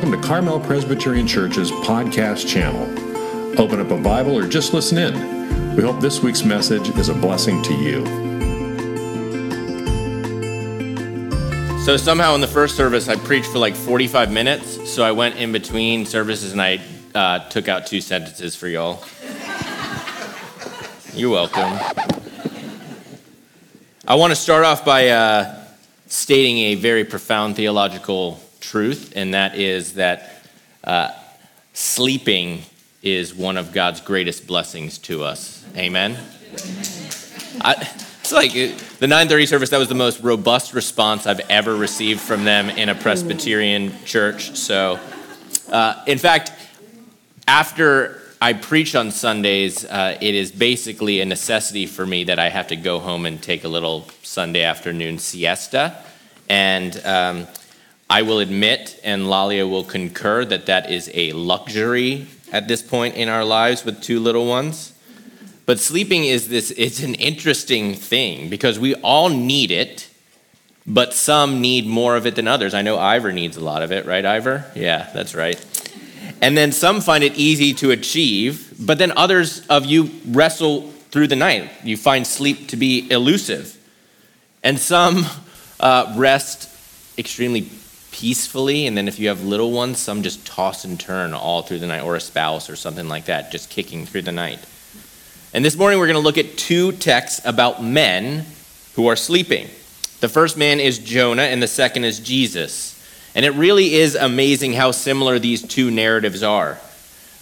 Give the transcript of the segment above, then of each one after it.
Welcome to Carmel Presbyterian Church's podcast channel. Open up a Bible or just listen in. We hope this week's message is a blessing to you. So somehow in the first service, I preached for like 45 minutes. So I went in between services and I uh, took out two sentences for y'all. You're welcome. I want to start off by uh, stating a very profound theological truth, and that is that uh, sleeping is one of God's greatest blessings to us. Amen. I, it's like uh, the 9:30 service. That was the most robust response I've ever received from them in a Presbyterian church. So, uh, in fact, after I preach on Sundays, uh, it is basically a necessity for me that I have to go home and take a little Sunday afternoon siesta, and um, I will admit, and Lalia will concur, that that is a luxury at this point in our lives with two little ones. But sleeping is this, it's an interesting thing because we all need it, but some need more of it than others. I know Ivor needs a lot of it, right, Ivor? Yeah, that's right. And then some find it easy to achieve, but then others of you wrestle through the night. You find sleep to be elusive. And some uh, rest extremely peacefully. And then if you have little ones, some just toss and turn all through the night, or a spouse or something like that, just kicking through the night. And this morning we're going to look at two texts about men who are sleeping. The first man is Jonah, and the second is Jesus. And it really is amazing how similar these two narratives are.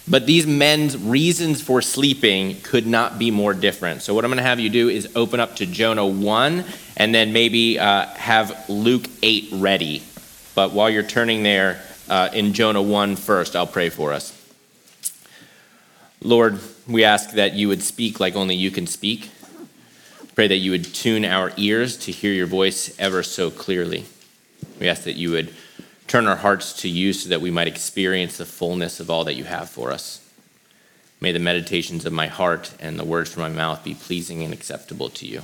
But these men's reasons for sleeping could not be more different. So, what I'm going to have you do is open up to Jonah 1 and then maybe uh, have Luke 8 ready but while you're turning there uh, in Jonah 1 first, I'll pray for us. Lord, we ask that you would speak like only you can speak. Pray that you would tune our ears to hear your voice ever so clearly. We ask that you would turn our hearts to you so that we might experience the fullness of all that you have for us. May the meditations of my heart and the words from my mouth be pleasing and acceptable to you.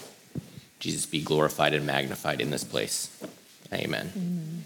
Jesus be glorified and magnified in this place. Amen. Amen.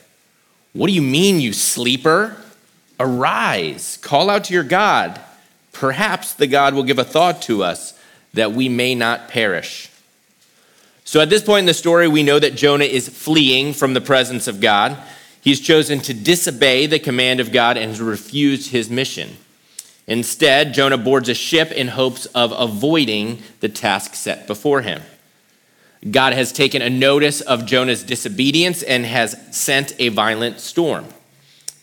what do you mean, you sleeper? Arise, call out to your God. Perhaps the God will give a thought to us that we may not perish. So at this point in the story, we know that Jonah is fleeing from the presence of God. He's chosen to disobey the command of God and has refused his mission. Instead, Jonah boards a ship in hopes of avoiding the task set before him. God has taken a notice of Jonah's disobedience and has sent a violent storm.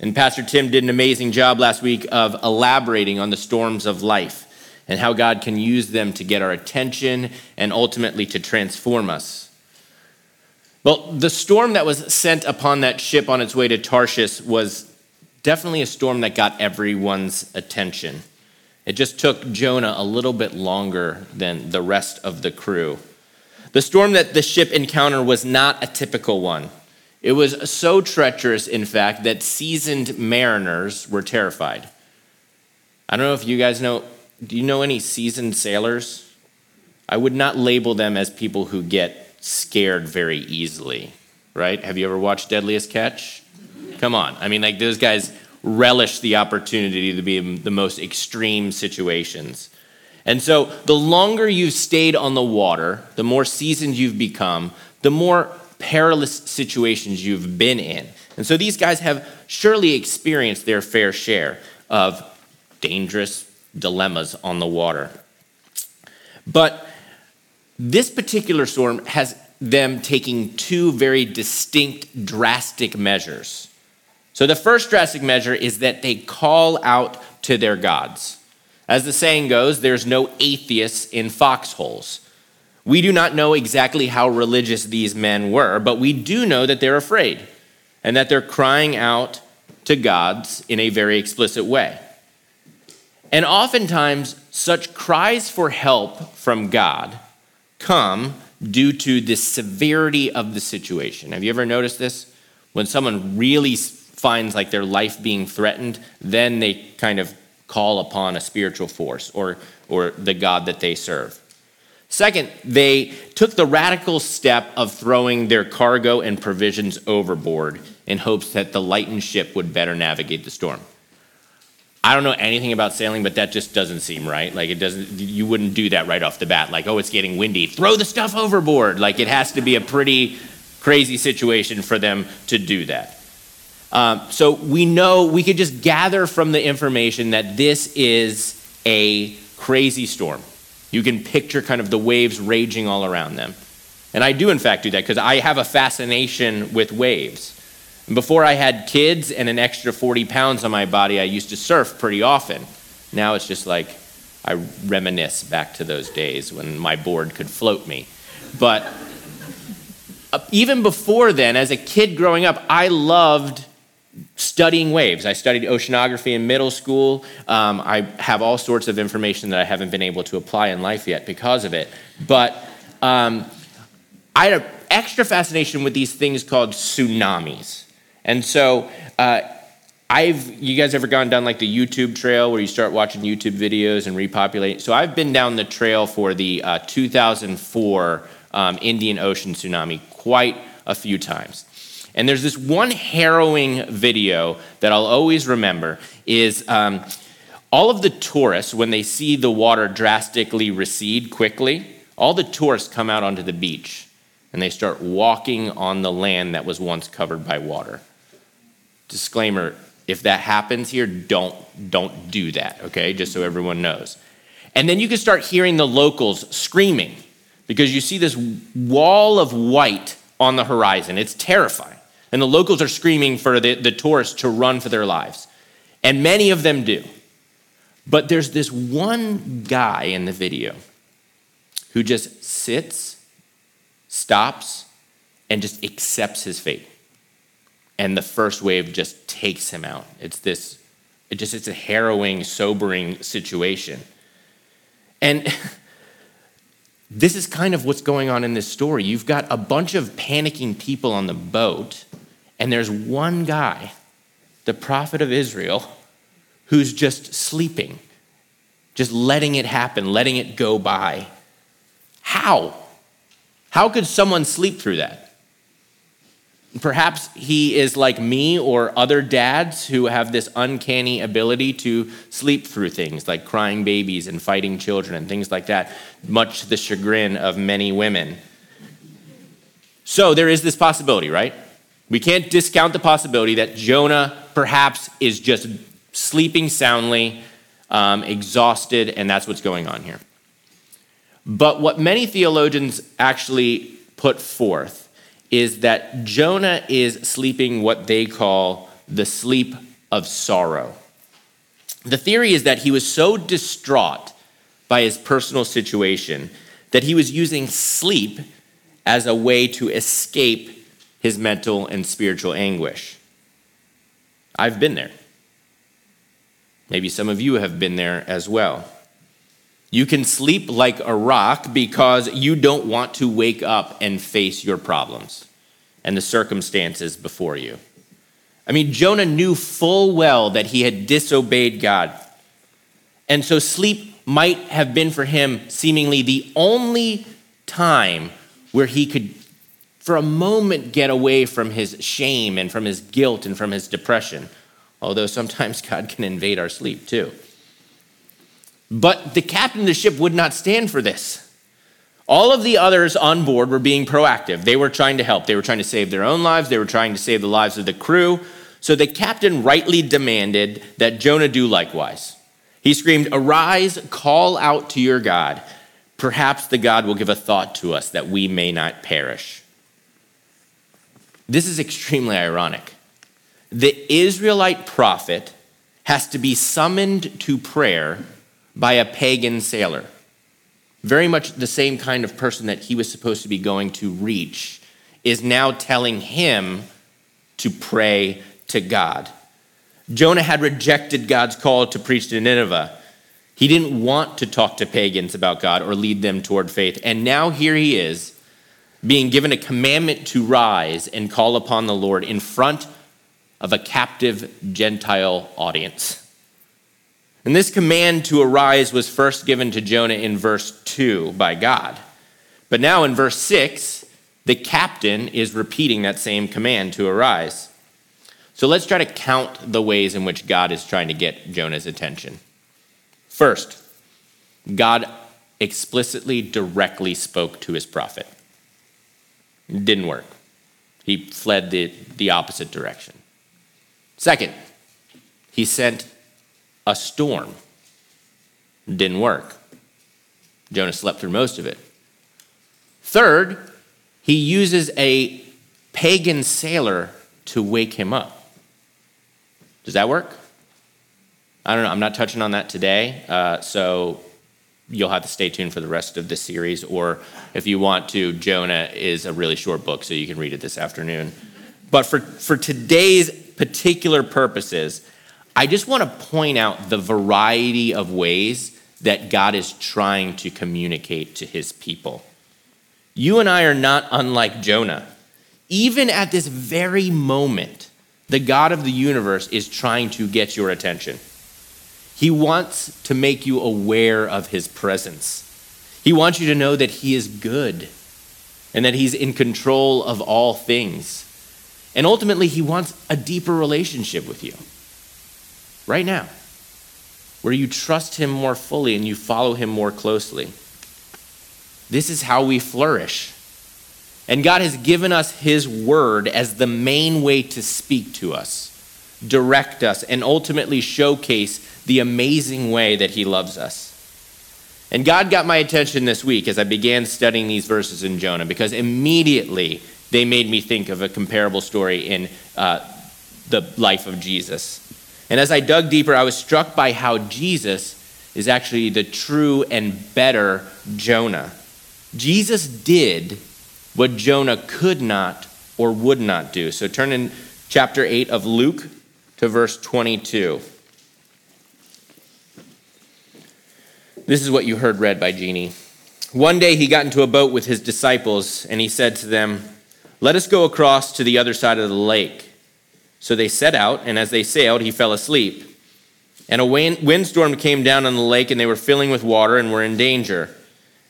And Pastor Tim did an amazing job last week of elaborating on the storms of life and how God can use them to get our attention and ultimately to transform us. Well, the storm that was sent upon that ship on its way to Tarshish was definitely a storm that got everyone's attention. It just took Jonah a little bit longer than the rest of the crew. The storm that the ship encountered was not a typical one. It was so treacherous, in fact, that seasoned mariners were terrified. I don't know if you guys know, do you know any seasoned sailors? I would not label them as people who get scared very easily, right? Have you ever watched Deadliest Catch? Come on. I mean, like, those guys relish the opportunity to be in the most extreme situations. And so, the longer you've stayed on the water, the more seasoned you've become, the more perilous situations you've been in. And so, these guys have surely experienced their fair share of dangerous dilemmas on the water. But this particular storm has them taking two very distinct, drastic measures. So, the first drastic measure is that they call out to their gods. As the saying goes, there's no atheists in foxholes. We do not know exactly how religious these men were, but we do know that they're afraid and that they're crying out to gods in a very explicit way. And oftentimes, such cries for help from God come due to the severity of the situation. Have you ever noticed this? When someone really finds like their life being threatened, then they kind of call upon a spiritual force or, or the God that they serve. Second, they took the radical step of throwing their cargo and provisions overboard in hopes that the lightened ship would better navigate the storm. I don't know anything about sailing, but that just doesn't seem right. Like it doesn't you wouldn't do that right off the bat. Like, oh, it's getting windy. Throw the stuff overboard. Like it has to be a pretty crazy situation for them to do that. Um, so we know we could just gather from the information that this is a crazy storm. You can picture kind of the waves raging all around them. And I do, in fact, do that because I have a fascination with waves. And before I had kids and an extra 40 pounds on my body, I used to surf pretty often. Now it's just like I reminisce back to those days when my board could float me. But uh, even before then, as a kid growing up, I loved studying waves. I studied oceanography in middle school. Um, I have all sorts of information that I haven't been able to apply in life yet because of it. But um, I had an extra fascination with these things called tsunamis. And so, uh, I've, you guys ever gone down like the YouTube trail where you start watching YouTube videos and repopulate? So I've been down the trail for the uh, 2004 um, Indian Ocean tsunami quite a few times. And there's this one harrowing video that I'll always remember is um, all of the tourists, when they see the water drastically recede quickly, all the tourists come out onto the beach and they start walking on the land that was once covered by water. Disclaimer, if that happens here, don't, don't do that, okay? Just so everyone knows. And then you can start hearing the locals screaming because you see this wall of white on the horizon. It's terrifying. And the locals are screaming for the, the tourists to run for their lives. And many of them do. But there's this one guy in the video who just sits, stops, and just accepts his fate. And the first wave just takes him out. It's this, it just, it's a harrowing, sobering situation. And this is kind of what's going on in this story. You've got a bunch of panicking people on the boat and there's one guy, the prophet of Israel, who's just sleeping, just letting it happen, letting it go by. How? How could someone sleep through that? Perhaps he is like me or other dads who have this uncanny ability to sleep through things like crying babies and fighting children and things like that, much to the chagrin of many women. So there is this possibility, right? We can't discount the possibility that Jonah perhaps is just sleeping soundly, um, exhausted, and that's what's going on here. But what many theologians actually put forth is that Jonah is sleeping what they call the sleep of sorrow. The theory is that he was so distraught by his personal situation that he was using sleep as a way to escape his mental and spiritual anguish. I've been there. Maybe some of you have been there as well. You can sleep like a rock because you don't want to wake up and face your problems and the circumstances before you. I mean, Jonah knew full well that he had disobeyed God. And so sleep might have been for him seemingly the only time where he could for a moment get away from his shame and from his guilt and from his depression, although sometimes God can invade our sleep too. But the captain of the ship would not stand for this. All of the others on board were being proactive. They were trying to help. They were trying to save their own lives. They were trying to save the lives of the crew. So the captain rightly demanded that Jonah do likewise. He screamed, Arise, call out to your God. Perhaps the God will give a thought to us that we may not perish. This is extremely ironic. The Israelite prophet has to be summoned to prayer by a pagan sailor. Very much the same kind of person that he was supposed to be going to reach is now telling him to pray to God. Jonah had rejected God's call to preach to Nineveh. He didn't want to talk to pagans about God or lead them toward faith. And now here he is, being given a commandment to rise and call upon the Lord in front of a captive Gentile audience. And this command to arise was first given to Jonah in verse 2 by God. But now in verse 6, the captain is repeating that same command to arise. So let's try to count the ways in which God is trying to get Jonah's attention. First, God explicitly, directly spoke to his prophet. It didn't work. He fled the, the opposite direction. Second, he sent a storm. It didn't work. Jonah slept through most of it. Third, he uses a pagan sailor to wake him up. Does that work? I don't know. I'm not touching on that today. Uh, so you'll have to stay tuned for the rest of this series. Or if you want to, Jonah is a really short book, so you can read it this afternoon. But for, for today's particular purposes, I just want to point out the variety of ways that God is trying to communicate to his people. You and I are not unlike Jonah. Even at this very moment, the God of the universe is trying to get your attention. He wants to make you aware of his presence. He wants you to know that he is good and that he's in control of all things. And ultimately, he wants a deeper relationship with you right now, where you trust him more fully and you follow him more closely. This is how we flourish. And God has given us his word as the main way to speak to us, direct us, and ultimately showcase the amazing way that he loves us. And God got my attention this week as I began studying these verses in Jonah because immediately they made me think of a comparable story in uh, the life of Jesus. And as I dug deeper, I was struck by how Jesus is actually the true and better Jonah. Jesus did what Jonah could not or would not do. So turn in chapter 8 of Luke to verse 22. This is what you heard read by Jeannie. One day he got into a boat with his disciples, and he said to them, Let us go across to the other side of the lake. So they set out, and as they sailed, he fell asleep. And a windstorm came down on the lake, and they were filling with water and were in danger.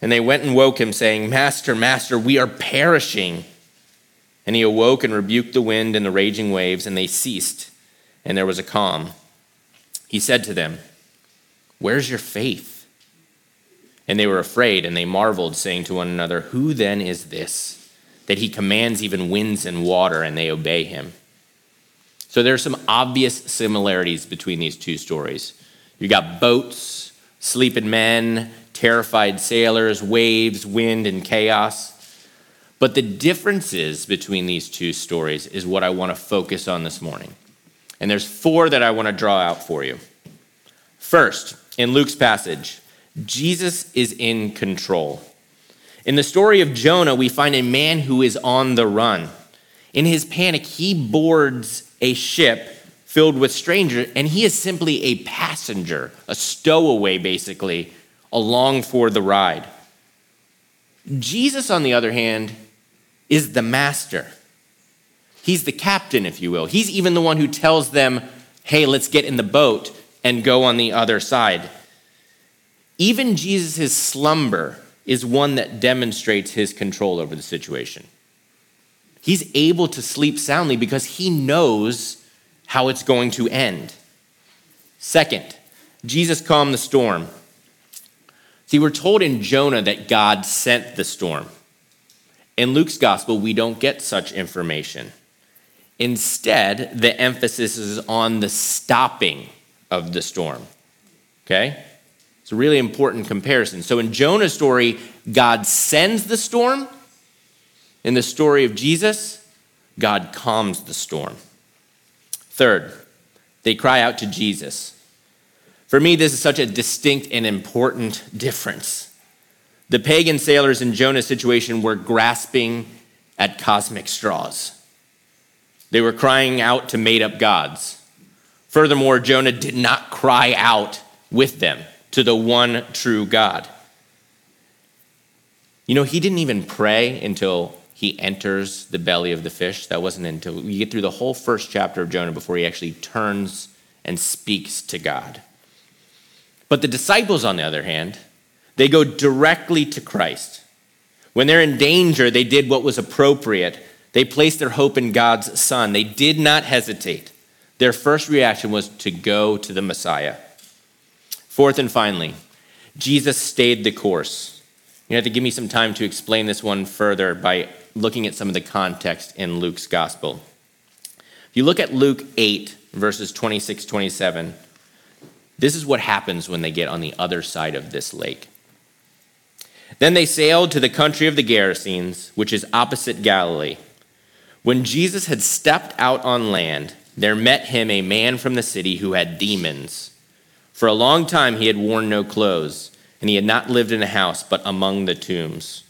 And they went and woke him, saying, Master, Master, we are perishing. And he awoke and rebuked the wind and the raging waves, and they ceased, and there was a calm. He said to them, Where's your faith? And they were afraid, and they marveled, saying to one another, Who then is this, that he commands even winds and water, and they obey him? So there are some obvious similarities between these two stories. You got boats, sleeping men, terrified sailors, waves, wind, and chaos. But the differences between these two stories is what I want to focus on this morning. And there's four that I want to draw out for you. First, in Luke's passage, Jesus is in control. In the story of Jonah, we find a man who is on the run. In his panic, he boards a ship filled with strangers, and he is simply a passenger, a stowaway, basically, along for the ride. Jesus, on the other hand, is the master. He's the captain, if you will. He's even the one who tells them, hey, let's get in the boat and go on the other side. Even Jesus' slumber is one that demonstrates his control over the situation. He's able to sleep soundly because he knows how it's going to end. Second, Jesus calmed the storm. See, we're told in Jonah that God sent the storm. In Luke's gospel, we don't get such information. Instead, the emphasis is on the stopping of the storm. Okay? It's a really important comparison. So in Jonah's story, God sends the storm. In the story of Jesus, God calms the storm. Third, they cry out to Jesus. For me, this is such a distinct and important difference. The pagan sailors in Jonah's situation were grasping at cosmic straws. They were crying out to made up gods. Furthermore, Jonah did not cry out with them to the one true God. You know, he didn't even pray until he enters the belly of the fish. That wasn't until you get through the whole first chapter of Jonah before he actually turns and speaks to God. But the disciples, on the other hand, they go directly to Christ. When they're in danger, they did what was appropriate. They placed their hope in God's Son. They did not hesitate. Their first reaction was to go to the Messiah. Fourth and finally, Jesus stayed the course. You have to give me some time to explain this one further by looking at some of the context in Luke's gospel. If you look at Luke 8, verses 26 27, this is what happens when they get on the other side of this lake. Then they sailed to the country of the Gerasenes, which is opposite Galilee. When Jesus had stepped out on land, there met him a man from the city who had demons. For a long time he had worn no clothes, and he had not lived in a house, but among the tombs.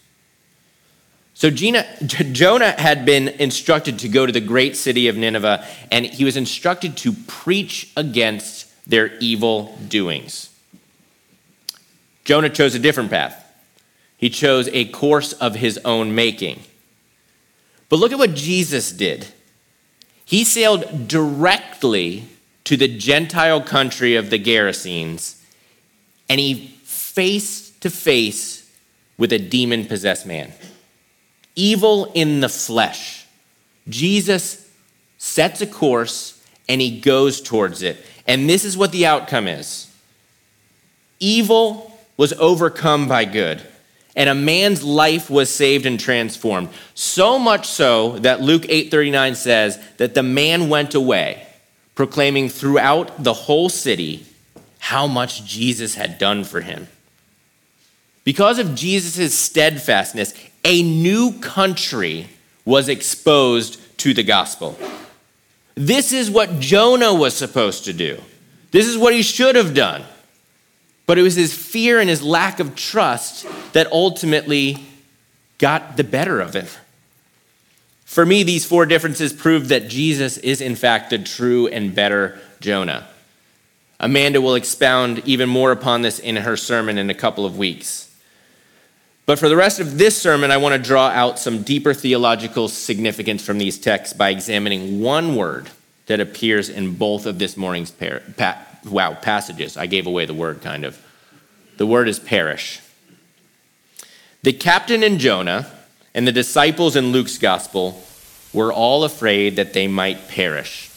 So Gina, Jonah had been instructed to go to the great city of Nineveh, and he was instructed to preach against their evil doings. Jonah chose a different path. He chose a course of his own making. But look at what Jesus did. He sailed directly to the Gentile country of the Gerasenes, and he face to face with a demon possessed man. Evil in the flesh. Jesus sets a course and he goes towards it. And this is what the outcome is evil was overcome by good and a man's life was saved and transformed. So much so that Luke 8:39 says that the man went away proclaiming throughout the whole city how much Jesus had done for him. Because of Jesus' steadfastness, a new country was exposed to the gospel. This is what Jonah was supposed to do. This is what he should have done. But it was his fear and his lack of trust that ultimately got the better of him. For me, these four differences prove that Jesus is, in fact, the true and better Jonah. Amanda will expound even more upon this in her sermon in a couple of weeks. But for the rest of this sermon, I want to draw out some deeper theological significance from these texts by examining one word that appears in both of this morning's par- pa- wow, passages. I gave away the word kind of. The word is perish. The captain in Jonah and the disciples in Luke's gospel were all afraid that they might perish.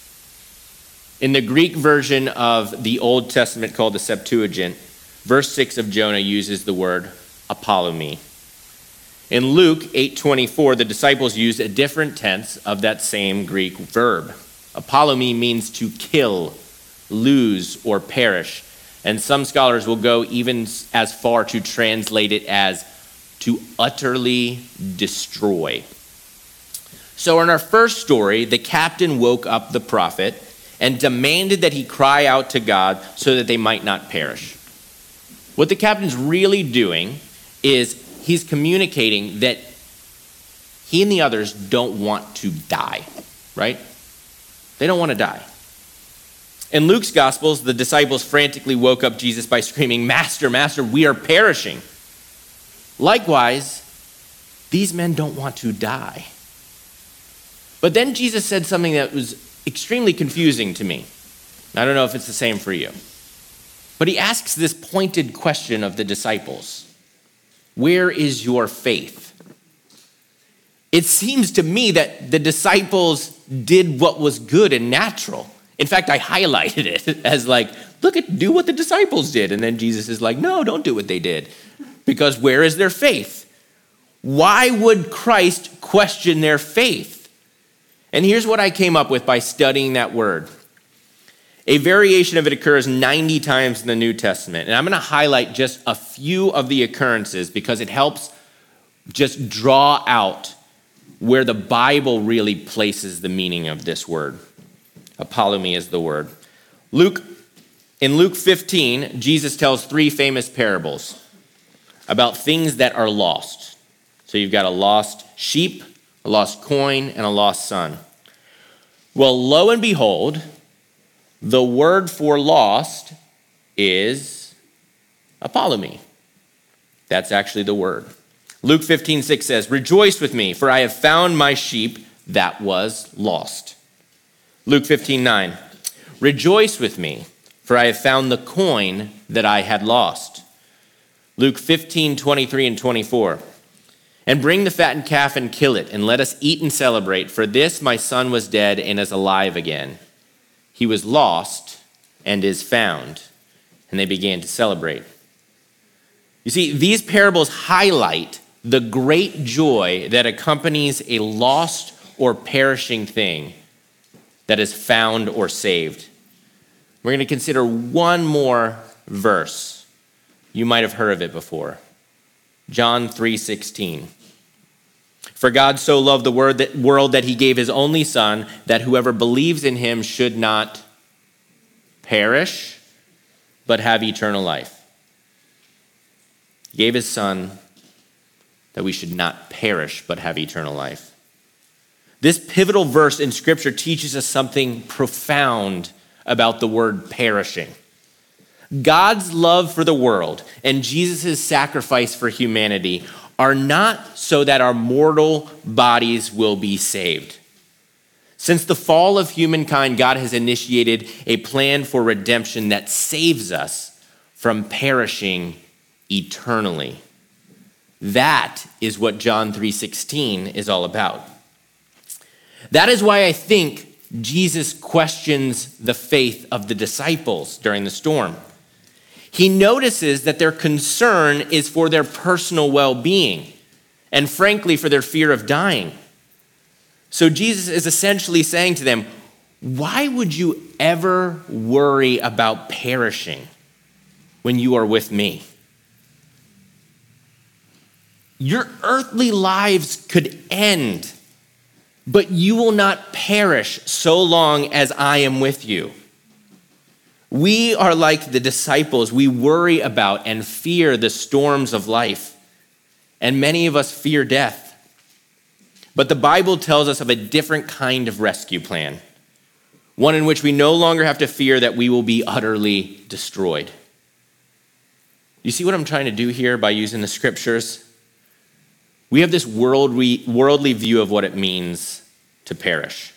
In the Greek version of the Old Testament called the Septuagint, verse 6 of Jonah uses the word apollumi. In Luke 8:24, the disciples use a different tense of that same Greek verb. Apollumi means to kill, lose, or perish. And some scholars will go even as far to translate it as to utterly destroy. So, in our first story, the captain woke up the prophet and demanded that he cry out to God so that they might not perish. What the captain's really doing is he's communicating that he and the others don't want to die, right? They don't want to die. In Luke's Gospels, the disciples frantically woke up Jesus by screaming, Master, Master, we are perishing. Likewise, these men don't want to die. But then Jesus said something that was extremely confusing to me. I don't know if it's the same for you. But he asks this pointed question of the disciples Where is your faith? It seems to me that the disciples did what was good and natural. In fact, I highlighted it as like, look at do what the disciples did. And then Jesus is like, no, don't do what they did. Because where is their faith? Why would Christ question their faith? And here's what I came up with by studying that word. A variation of it occurs 90 times in the New Testament. And I'm going to highlight just a few of the occurrences because it helps just draw out where the Bible really places the meaning of this word. Apollumi is the word. Luke, in Luke 15, Jesus tells three famous parables about things that are lost. So you've got a lost sheep, a lost coin, and a lost son. Well, lo and behold, The word for lost is apollumi. That's actually the word. Luke 15, 6 says, Rejoice with me, for I have found my sheep that was lost. Luke 15, 9, Rejoice with me, for I have found the coin that I had lost. Luke 15, 23 and 24. And bring the fattened calf and kill it, and let us eat and celebrate. For this my son was dead and is alive again. He was lost and is found. And they began to celebrate. You see, these parables highlight the great joy that accompanies a lost or perishing thing that is found or saved. We're going to consider one more verse. You might have heard of it before. John 3:16. For God so loved the world that he gave his only son that whoever believes in him should not perish but have eternal life. He gave his son that we should not perish but have eternal life. This pivotal verse in scripture teaches us something profound about the word perishing. God's love for the world and Jesus' sacrifice for humanity are not so that our mortal bodies will be saved. Since the fall of humankind, God has initiated a plan for redemption that saves us from perishing eternally. That is what John 3:16 is all about. That is why I think Jesus questions the faith of the disciples during the storm he notices that their concern is for their personal well being and, frankly, for their fear of dying. So Jesus is essentially saying to them, Why would you ever worry about perishing when you are with me? Your earthly lives could end, but you will not perish so long as I am with you. We are like the disciples. We worry about and fear the storms of life. And many of us fear death. But the Bible tells us of a different kind of rescue plan one in which we no longer have to fear that we will be utterly destroyed. You see what I'm trying to do here by using the scriptures? We have this worldly, view of what it means to perish.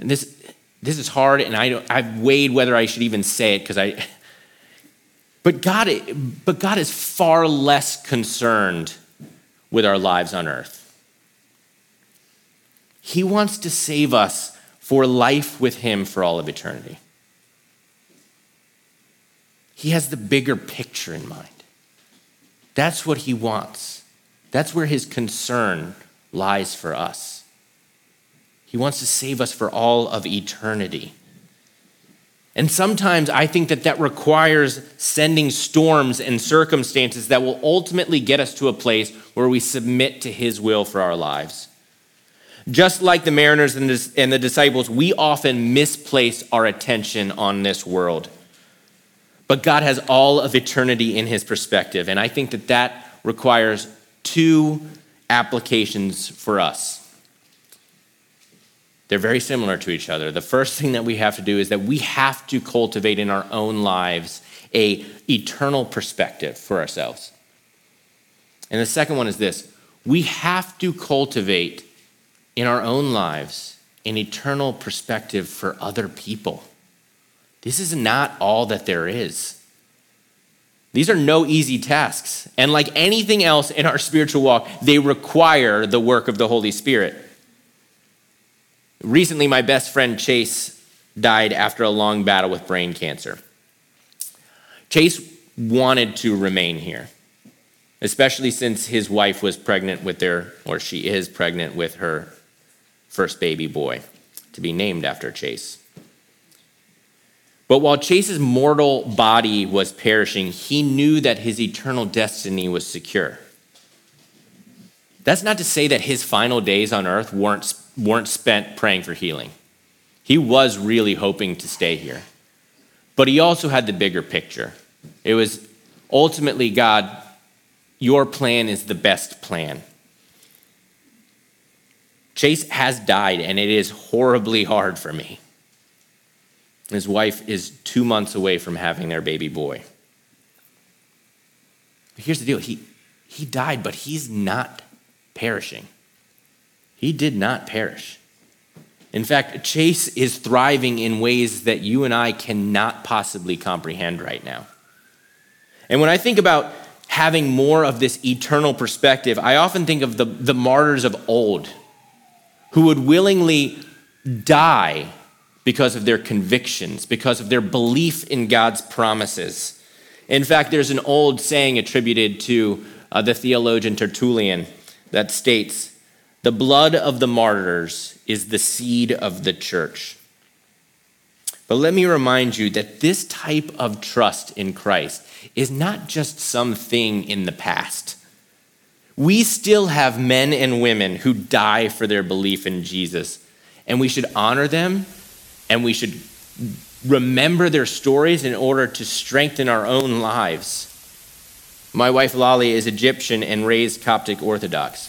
And this, this is hard, and I I've weighed whether I should even say it because I. But God, but God is far less concerned with our lives on earth. He wants to save us for life with Him for all of eternity. He has the bigger picture in mind. That's what He wants. That's where His concern lies for us. He wants to save us for all of eternity. And sometimes I think that that requires sending storms and circumstances that will ultimately get us to a place where we submit to His will for our lives. Just like the mariners and the disciples, we often misplace our attention on this world. But God has all of eternity in His perspective. And I think that that requires two applications for us. They're very similar to each other. The first thing that we have to do is that we have to cultivate in our own lives a eternal perspective for ourselves. And the second one is this we have to cultivate in our own lives an eternal perspective for other people. This is not all that there is. These are no easy tasks. And like anything else in our spiritual walk, they require the work of the Holy Spirit. Recently, my best friend Chase died after a long battle with brain cancer. Chase wanted to remain here, especially since his wife was pregnant with their, or she is pregnant with her first baby boy, to be named after Chase. But while Chase's mortal body was perishing, he knew that his eternal destiny was secure. That's not to say that his final days on earth weren't weren't spent praying for healing. He was really hoping to stay here. But he also had the bigger picture. It was ultimately, God, your plan is the best plan. Chase has died, and it is horribly hard for me. His wife is two months away from having their baby boy. But here's the deal he, he died, but he's not perishing. He did not perish. In fact, Chase is thriving in ways that you and I cannot possibly comprehend right now. And when I think about having more of this eternal perspective, I often think of the, the martyrs of old who would willingly die because of their convictions, because of their belief in God's promises. In fact, there's an old saying attributed to uh, the theologian Tertullian that states, The blood of the martyrs is the seed of the church. But let me remind you that this type of trust in Christ is not just something in the past. We still have men and women who die for their belief in Jesus, and we should honor them and we should remember their stories in order to strengthen our own lives. My wife Lali is Egyptian and raised Coptic Orthodox.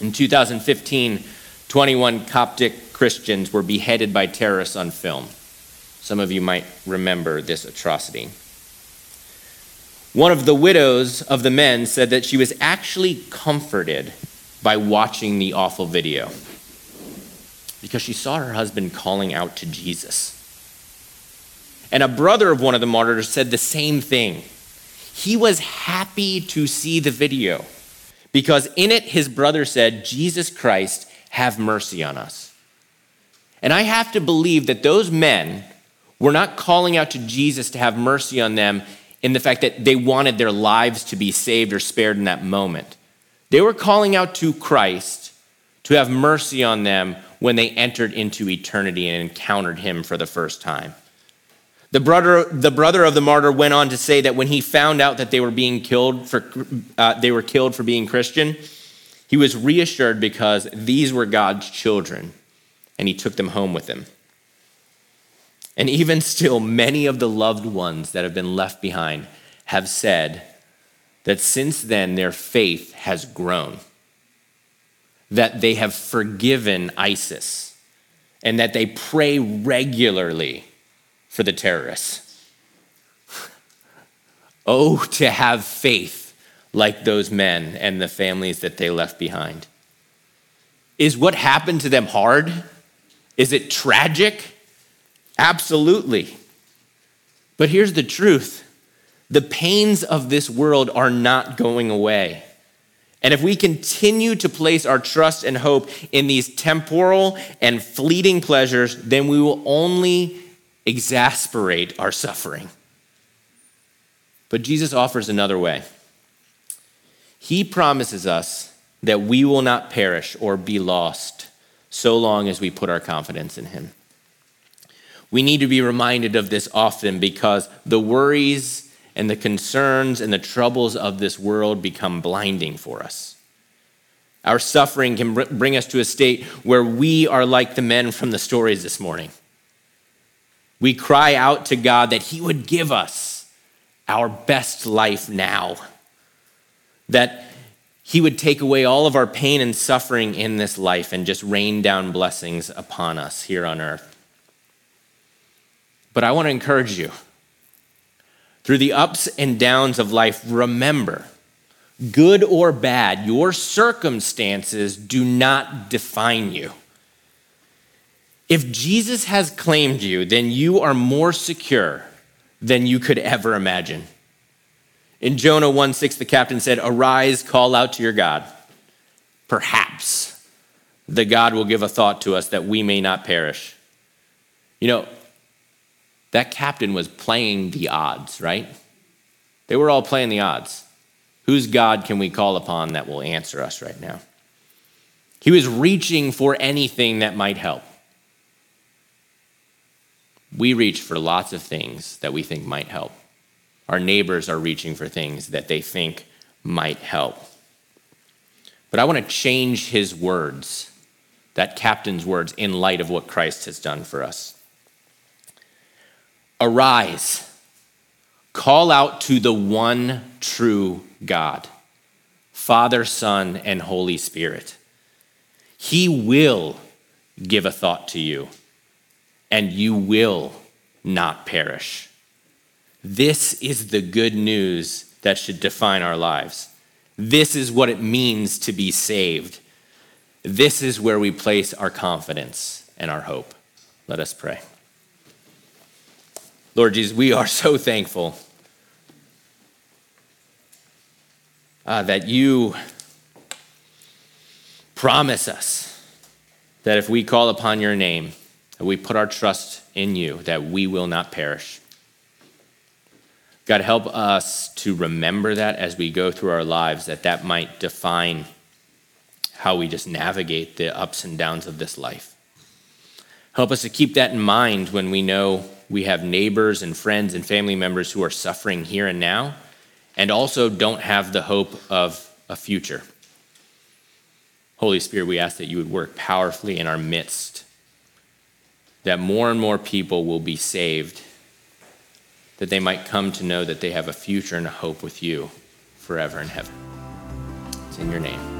In 2015, 21 Coptic Christians were beheaded by terrorists on film. Some of you might remember this atrocity. One of the widows of the men said that she was actually comforted by watching the awful video because she saw her husband calling out to Jesus. And a brother of one of the martyrs said the same thing. He was happy to see the video because in it his brother said, Jesus Christ, have mercy on us. And I have to believe that those men were not calling out to Jesus to have mercy on them in the fact that they wanted their lives to be saved or spared in that moment. They were calling out to Christ to have mercy on them when they entered into eternity and encountered him for the first time. The brother, the brother of the martyr went on to say that when he found out that they were being killed for, uh, they were killed for being Christian, he was reassured because these were God's children, and he took them home with him. And even still, many of the loved ones that have been left behind have said that since then their faith has grown, that they have forgiven ISIS, and that they pray regularly for the terrorists. oh, to have faith like those men and the families that they left behind. Is what happened to them hard? Is it tragic? Absolutely. But here's the truth the pains of this world are not going away. And if we continue to place our trust and hope in these temporal and fleeting pleasures, then we will only exasperate our suffering. But Jesus offers another way. He promises us that we will not perish or be lost so long as we put our confidence in Him. We need to be reminded of this often because the worries and the concerns and the troubles of this world become blinding for us. Our suffering can bring us to a state where we are like the men from the stories this morning. We cry out to God that He would give us our best life now, that He would take away all of our pain and suffering in this life and just rain down blessings upon us here on earth. But I want to encourage you through the ups and downs of life, remember good or bad, your circumstances do not define you. If Jesus has claimed you, then you are more secure than you could ever imagine. In Jonah 1 6, the captain said, Arise, call out to your God. Perhaps the God will give a thought to us that we may not perish. You know, that captain was playing the odds, right? They were all playing the odds. Whose God can we call upon that will answer us right now? He was reaching for anything that might help. We reach for lots of things that we think might help. Our neighbors are reaching for things that they think might help. But I want to change his words, that captain's words, in light of what Christ has done for us. Arise, call out to the one true God, Father, Son, and Holy Spirit. He will give a thought to you, and you will not perish. This is the good news that should define our lives. This is what it means to be saved. This is where we place our confidence and our hope. Let us pray. Lord Jesus, we are so thankful uh, that you promise us that if we call upon your name, that we put our trust in you, that we will not perish. God, help us to remember that as we go through our lives, that that might define how we just navigate the ups and downs of this life. Help us to keep that in mind when we know we have neighbors and friends and family members who are suffering here and now and also don't have the hope of a future. Holy Spirit, we ask that you would work powerfully in our midst, that more and more people will be saved that they might come to know that they have a future and a hope with you forever in heaven. It's in your name.